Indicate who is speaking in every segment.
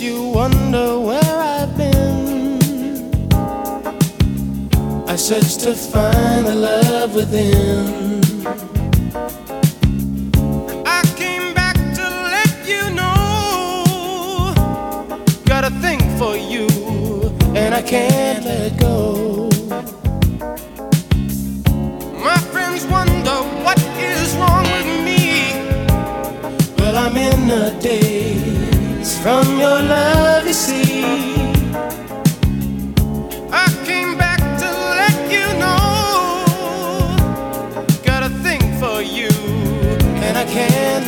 Speaker 1: You wonder where I've been. I searched to find the love within. I came back to let you know. Got a thing for you, and I can't daze from your love, you see. I came back to let you know. Got a thing for you, and I can't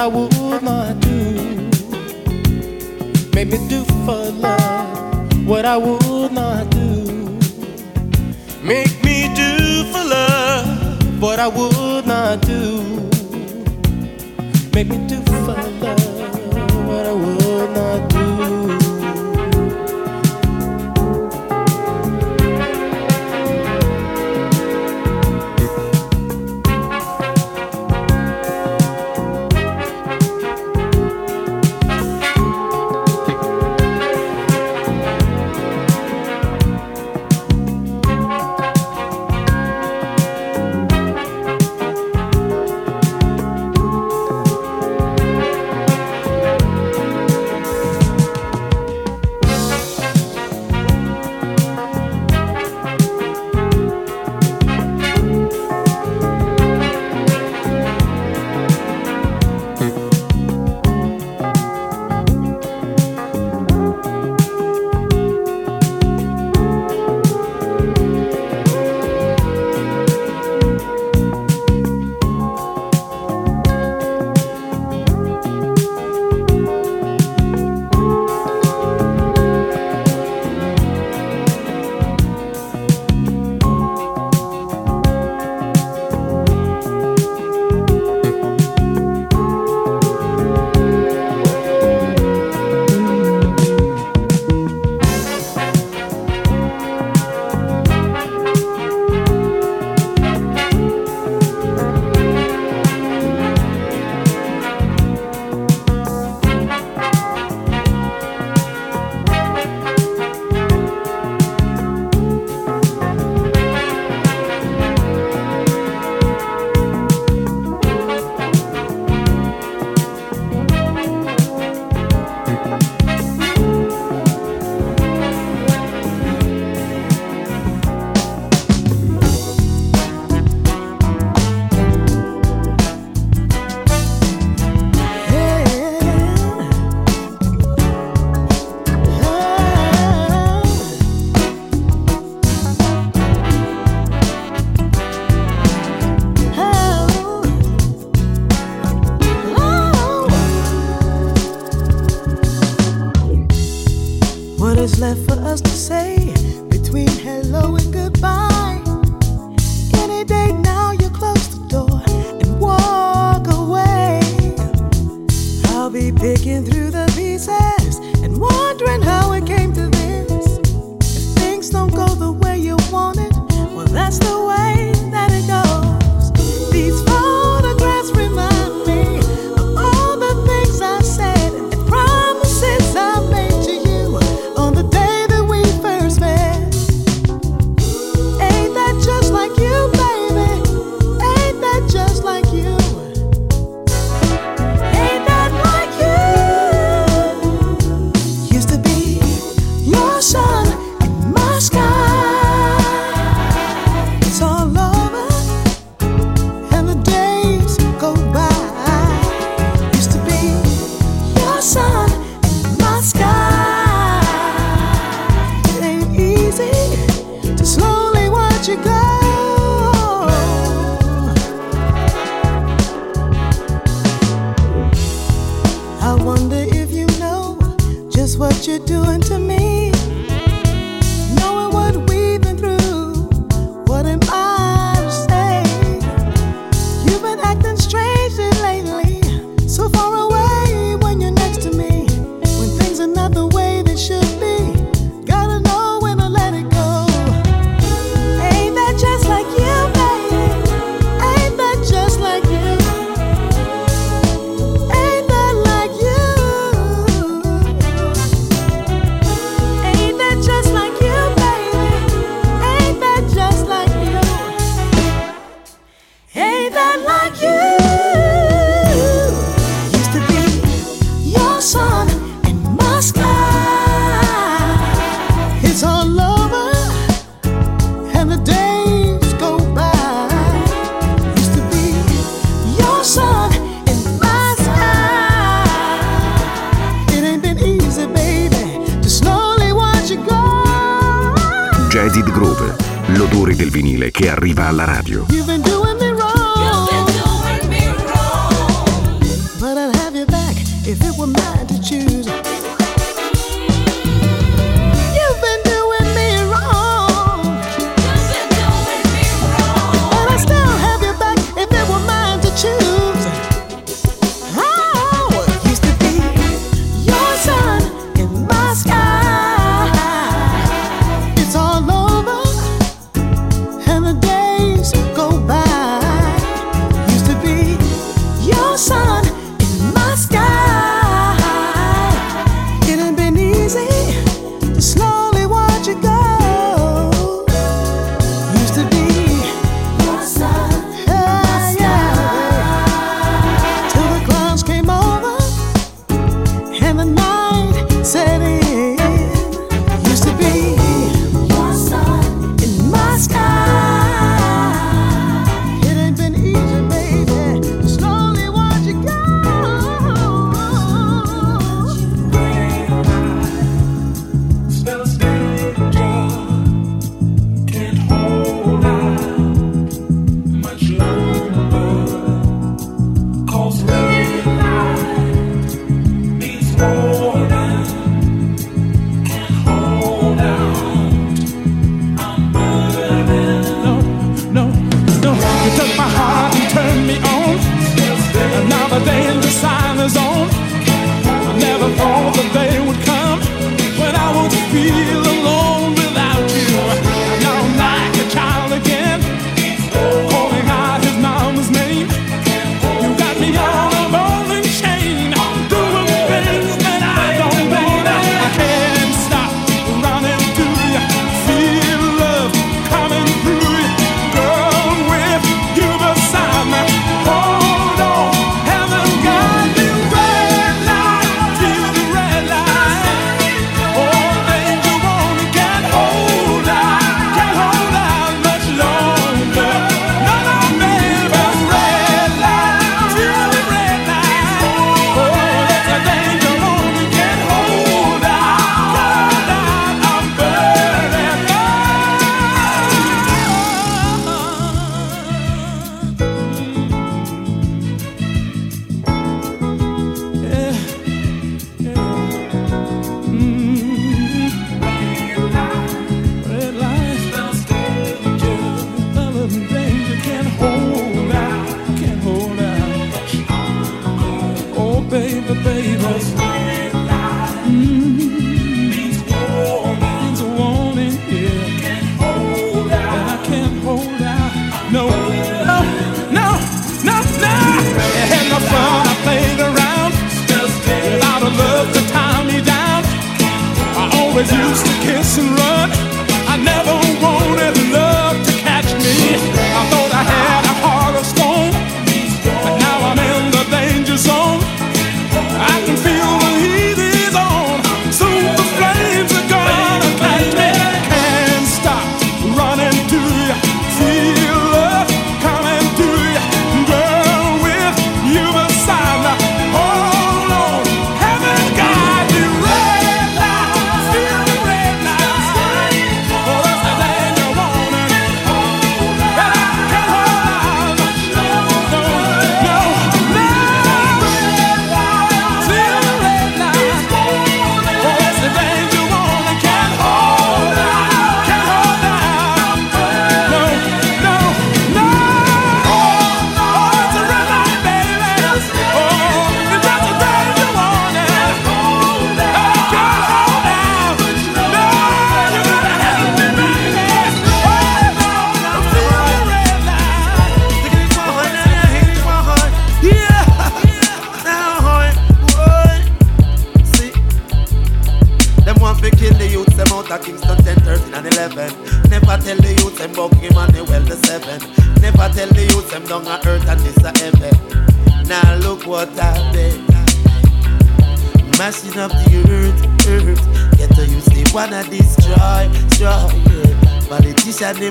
Speaker 1: I would not do. Make me do for love what I would not do. Make me do for love what I would not do. Make me do for love
Speaker 2: che arriva alla radio.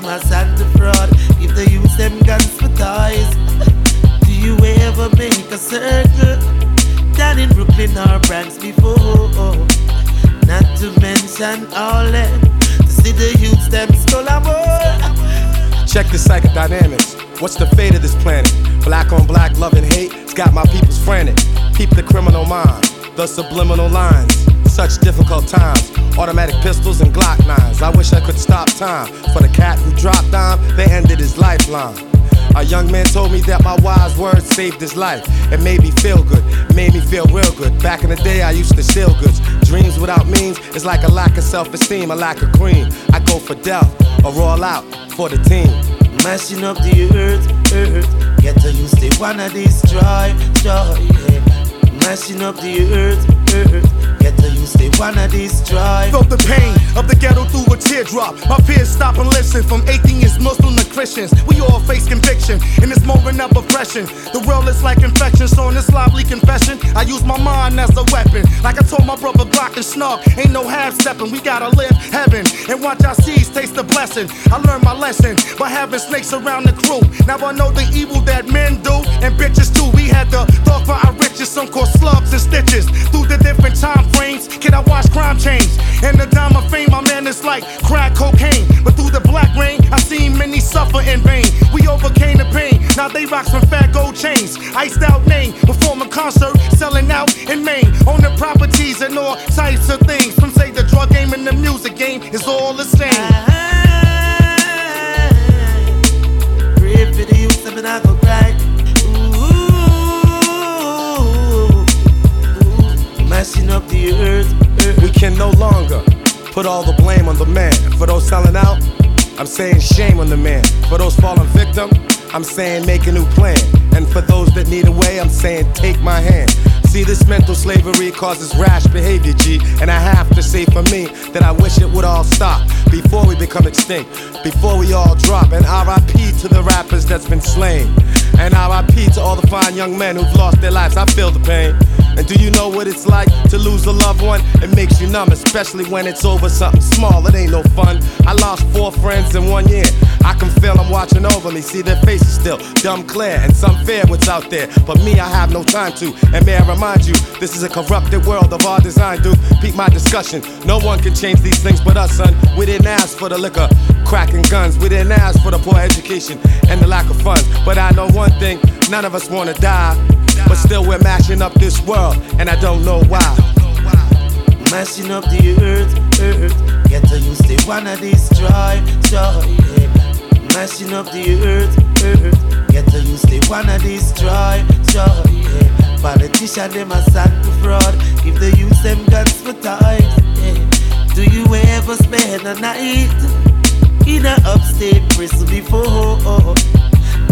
Speaker 3: Politician, them a Santa fraud Give the youths, them guns for toys Do you ever make a circle? Down in Brooklyn or Bronx before Not to mention all them To see the youths, them skull and more
Speaker 4: Check the psychodynamics. What's the fate of this planet? Black on black, love and hate. It's got my people's frantic. Keep the criminal mind, the subliminal lines. Such difficult times. Automatic pistols and Glock nines. I wish I could stop time. For the cat who dropped down, they ended his lifeline. A young man told me that my wise words saved his life. It made me feel good, made me feel real good. Back in the day, I used to steal goods. Dreams without means is like a lack of self esteem, a lack of cream. I go for death or roll out for the team.
Speaker 3: Mashing up the earth, earth. Get to use they wanna destroy, destroy. Yeah. Mashing up the earth, earth. Get to use they wanna destroy.
Speaker 5: Felt the pain of the ghetto through a teardrop. My peers stop and listen from atheists, Muslim to Christians. We all face conviction in this moment of oppression. The world is like infection, so in this lively confession, I use my mind as a weapon. Like I told my brother Glock and Snug, ain't no half stepping. We gotta live heaven and watch our seeds taste the blessing. I learned my lesson by having snakes around the crew. Now I know the evil that men do and bitches too. We had the thought for our riches, some call slugs and stitches. Through the different time frames, can I watch crime change? In the dime of fame, my man, is like crack cocaine. But through the black rain, I seen many suffer in vain. We overcame the pain. Now they rock some fat gold chains. Iced out name, performing concert, selling out in Maine. On the properties and all types of things. Some say the drug game and the music game is all the same.
Speaker 3: Pray for the youth, and I go cry. Ooh, mashing up the earth.
Speaker 4: We can no longer put all the blame on the man. For those selling out, I'm saying shame on the man. For those falling victim, I'm saying make a new plan. And for those that need a way, I'm saying take my hand. See, this mental slavery causes rash behavior, G. And I have to say for me that I wish it would all stop before we become extinct, before we all drop. And RIP to the rappers that's been slain. And RIP to all the fine young men who've lost their lives. I feel the pain. And do you know what it's like to lose a loved one? It makes you numb, especially when it's over something small. It ain't no fun. I lost four friends in one year. I can feel them watching over me, see their faces still dumb clear, and some fear what's out there. But me, I have no time to. And may I remind you, this is a corrupted world of our design, dude. Peep my discussion. No one can change these things but us, son. We didn't ask for the liquor, crack and guns. We didn't ask for the poor education and the lack of funds. But I know one thing, none of us wanna die. But still, we're mashing up this world, and I don't know why.
Speaker 3: Mashing up the earth, earth. Get to use they wanna destroy. Yeah. Mashing up the earth, earth. Get to use they wanna destroy. Yeah. Politician them a stand to fraud. If they use them guns for. Yeah. Do you ever spend a night in a upstate prison before?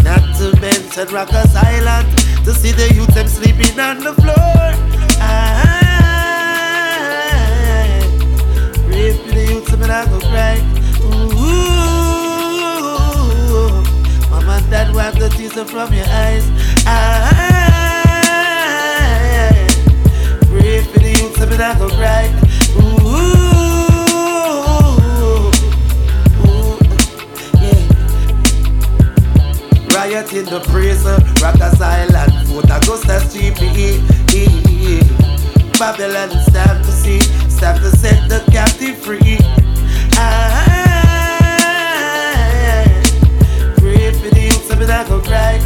Speaker 3: Not to mention Rikers Island to see the youth them sleeping on the floor. Ah, pray for the youth, some I go cry. Ooh, mama and dad wipe the tears from your eyes. Ah, pray for the youth, some I go cry. Riot in the prison, Rikers Island, Fort Augusta GPE. Babylon stand to see, stand to set the captive free. Ah, pray for the youth, some I go cry.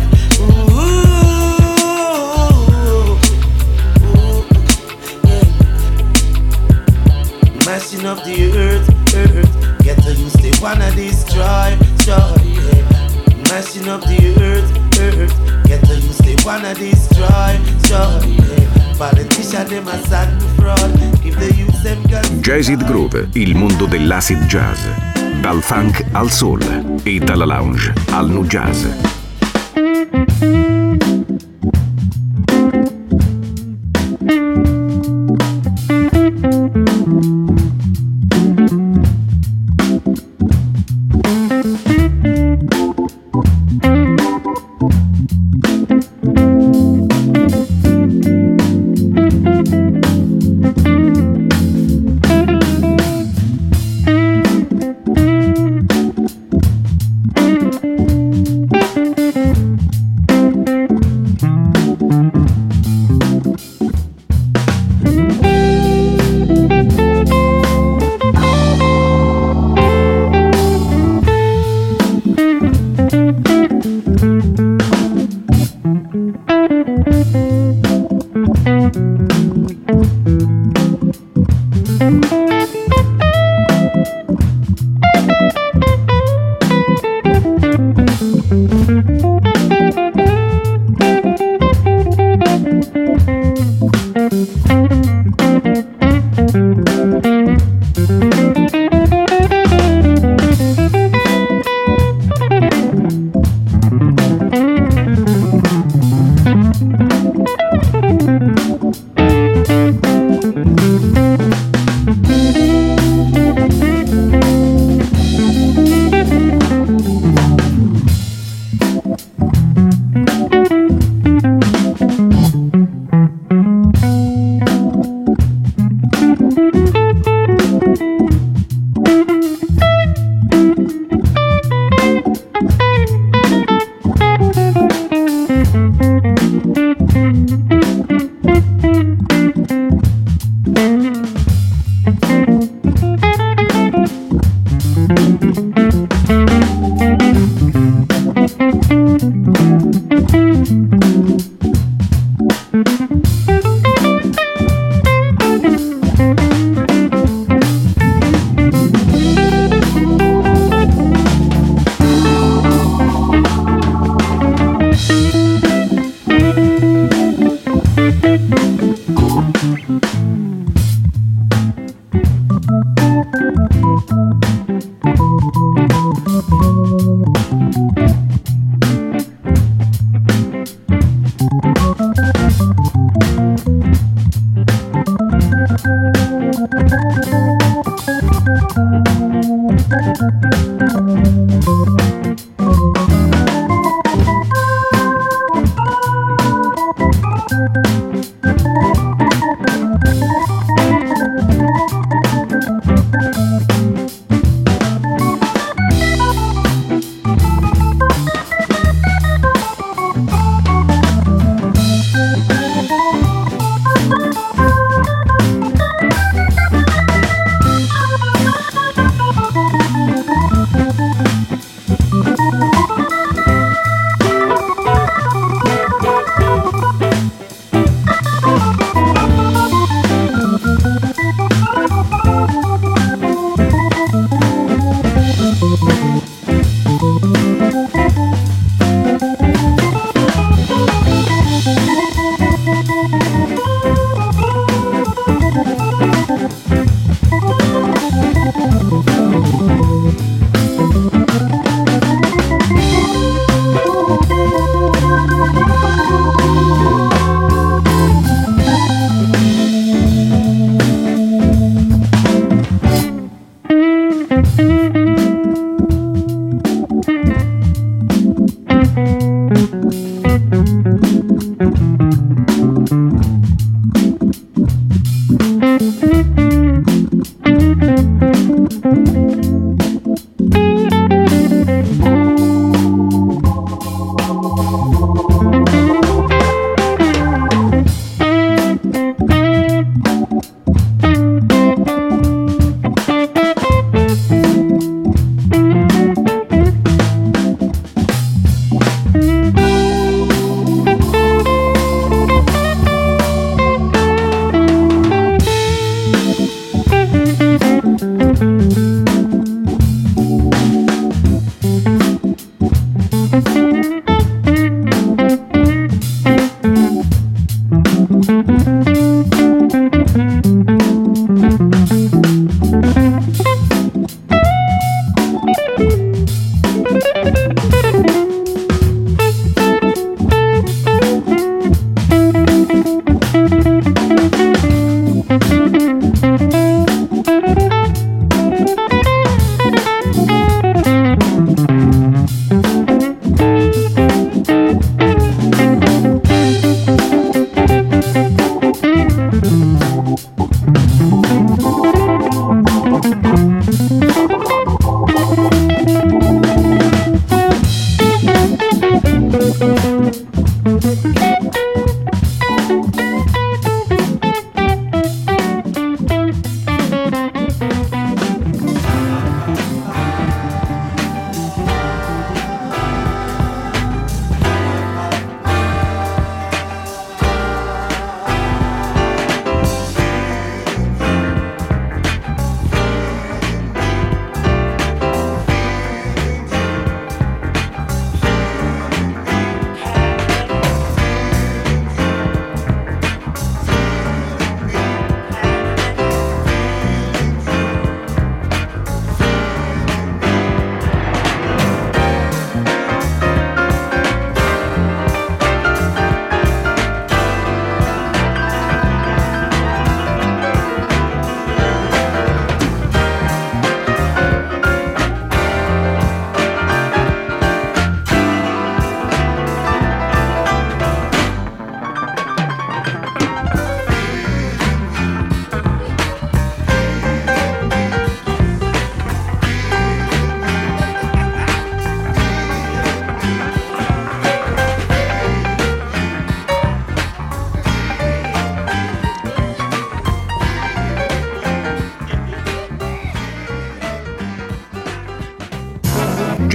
Speaker 3: Mashing up the earth, earth. Get to use they wanna destroy, destroy. Yeah. Mashing up the earth, earth. Get to use they wanna destroy. Yeah. Politician them a to fraud. If they use them guns.
Speaker 2: Jazzid Groove, il mondo dell'acid jazz. Dal funk al soul e dalla lounge al nu jazz.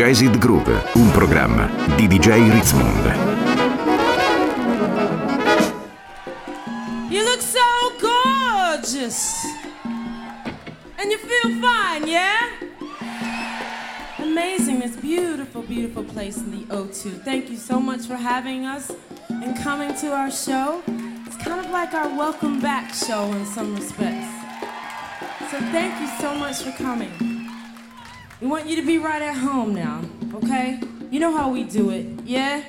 Speaker 6: Jazzid Groove, un programma di DJ Ritzmond.
Speaker 7: You look so gorgeous. And you feel fine, yeah? Amazing, this beautiful, beautiful place in the O2. Thank you so much for having us and coming to our show. It's kind of like our welcome back show in some respects. So thank you so much for coming. We want you to be right at home now, okay? You know how we do it, yeah?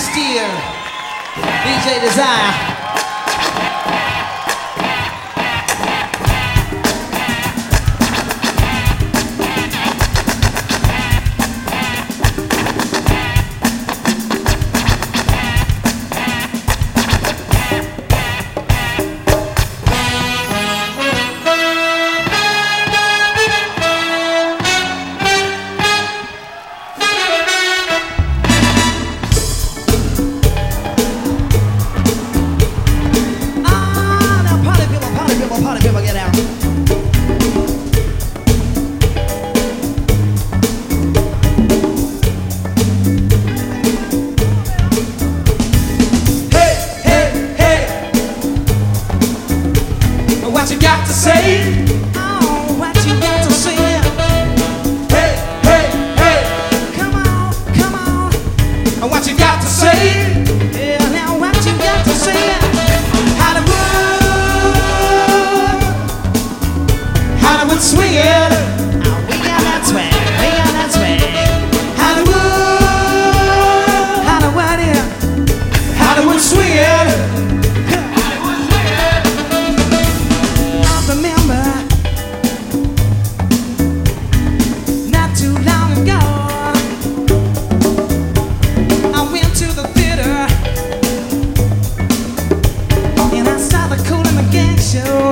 Speaker 8: Steer,
Speaker 7: DJ Desire. Show.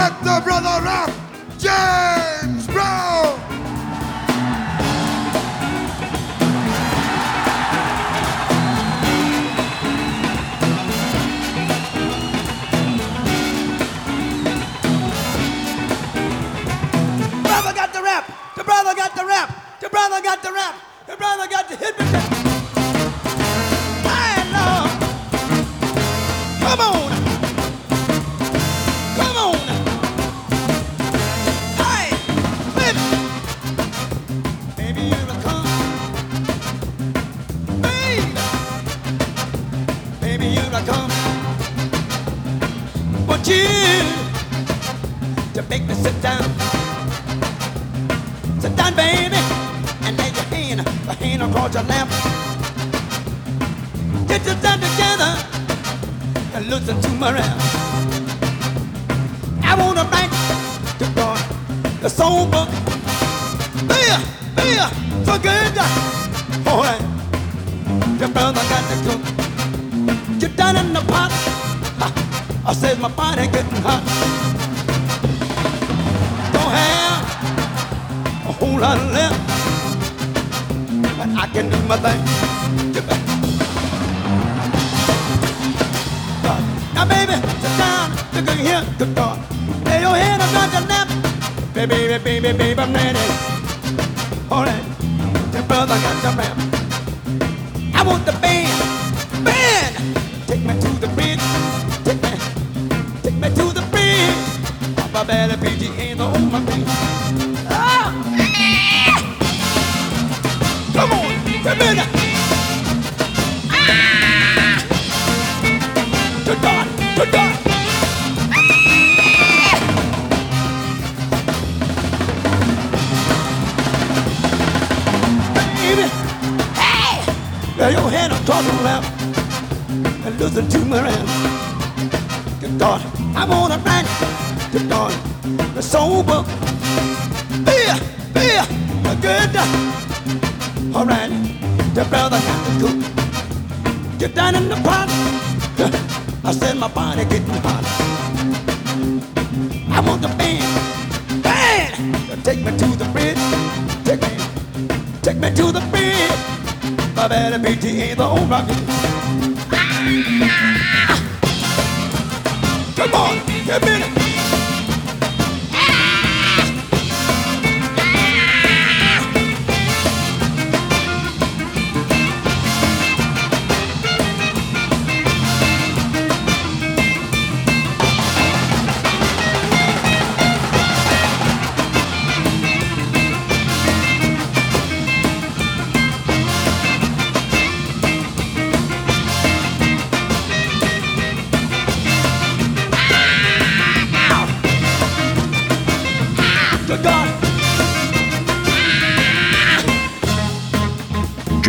Speaker 9: Let the brother rap, James Brown.
Speaker 10: brother got the rap. The brother got the rap. The brother got the rap. The brother got the hit. Come on. My rap. I wanna write the God, the soul book. Beer, beer, so good. All right, the brother got the cook. Get down in the pot. Ha, I said my body getting hot. Don't have a whole lot left, but I can do my thing. Baby, baby, baby, I'm ready. All right, your brother got the rap. I want the band, band. Take me to the bridge, take me, take me to the bridge. Papa better be the end on my feet. Ah! Come on, come in. Ah! To God, to God. Lay your hand across your lap and listen to my rap. Good God, I'm on a rant. Good God, the sober. Beer, beer, a good. All right, the brother got the cook. Get down in the pot. I said my body getting hot. I want the band, band, take me to the bridge. Take me, take me to the bridge. My better be the the old rocket. Come on, get me.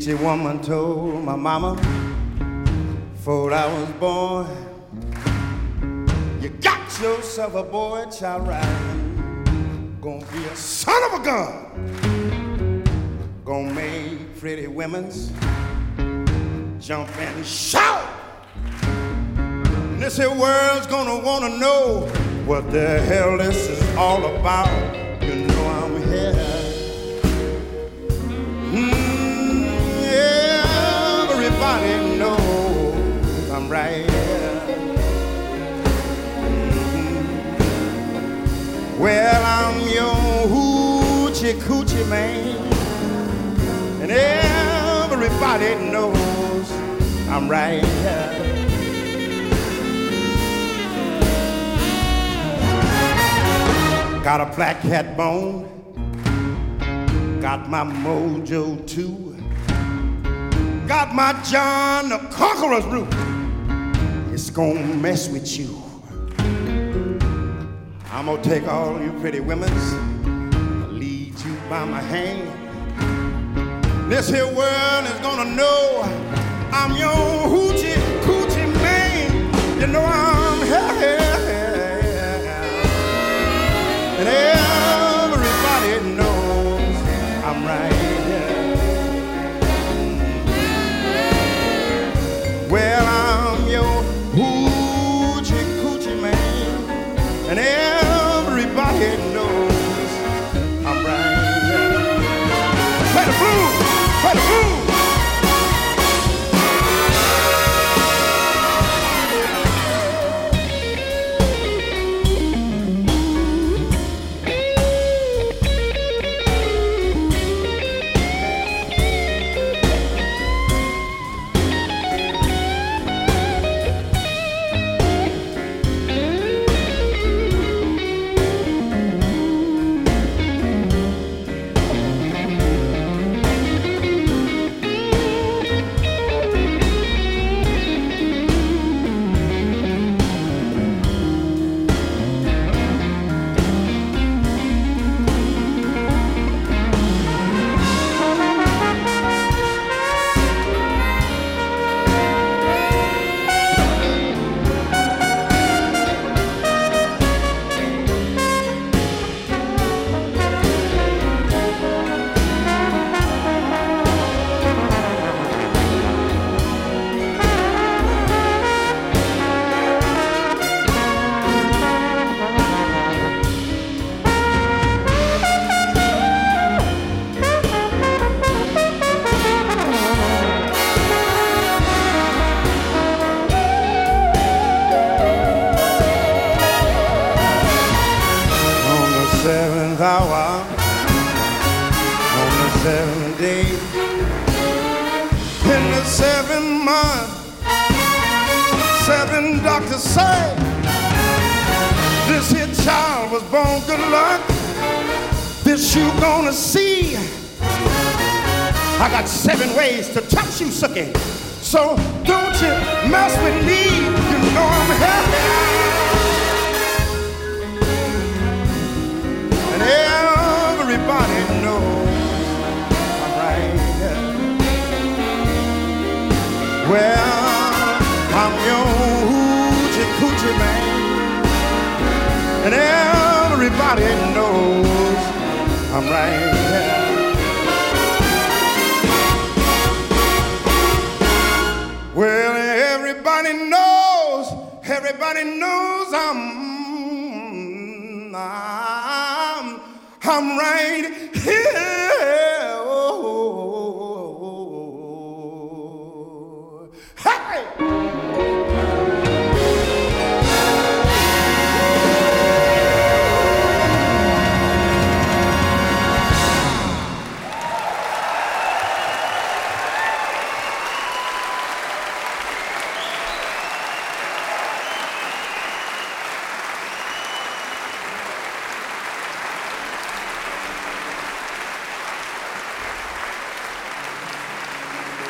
Speaker 11: Your woman told my mama before I was born. You got yourself a boy child. Gonna be a son of a gun. Gonna make pretty women's jump and shout. And this here world's gonna wanna know what the hell this is all about. You know Well, I'm your hoochie coochie man, and everybody knows I'm right here. Got a black cat bone, got my mojo too. Got my John the Conqueror's root. It's gonna mess with you. I'm gonna take all you pretty women's, lead you by my hand. This here world is gonna know I'm your hoochie coochie man. You know I'm here. And seven seven doctors say this here child was born good luck. This you gonna see. I got seven ways to touch you, sucky. So don't you mess with me. You know I'm happy. And everybody Well, I'm your hoochie coochie man. And everybody knows I'm right. Here. Well, everybody knows, everybody knows I'm, I'm, I'm right here.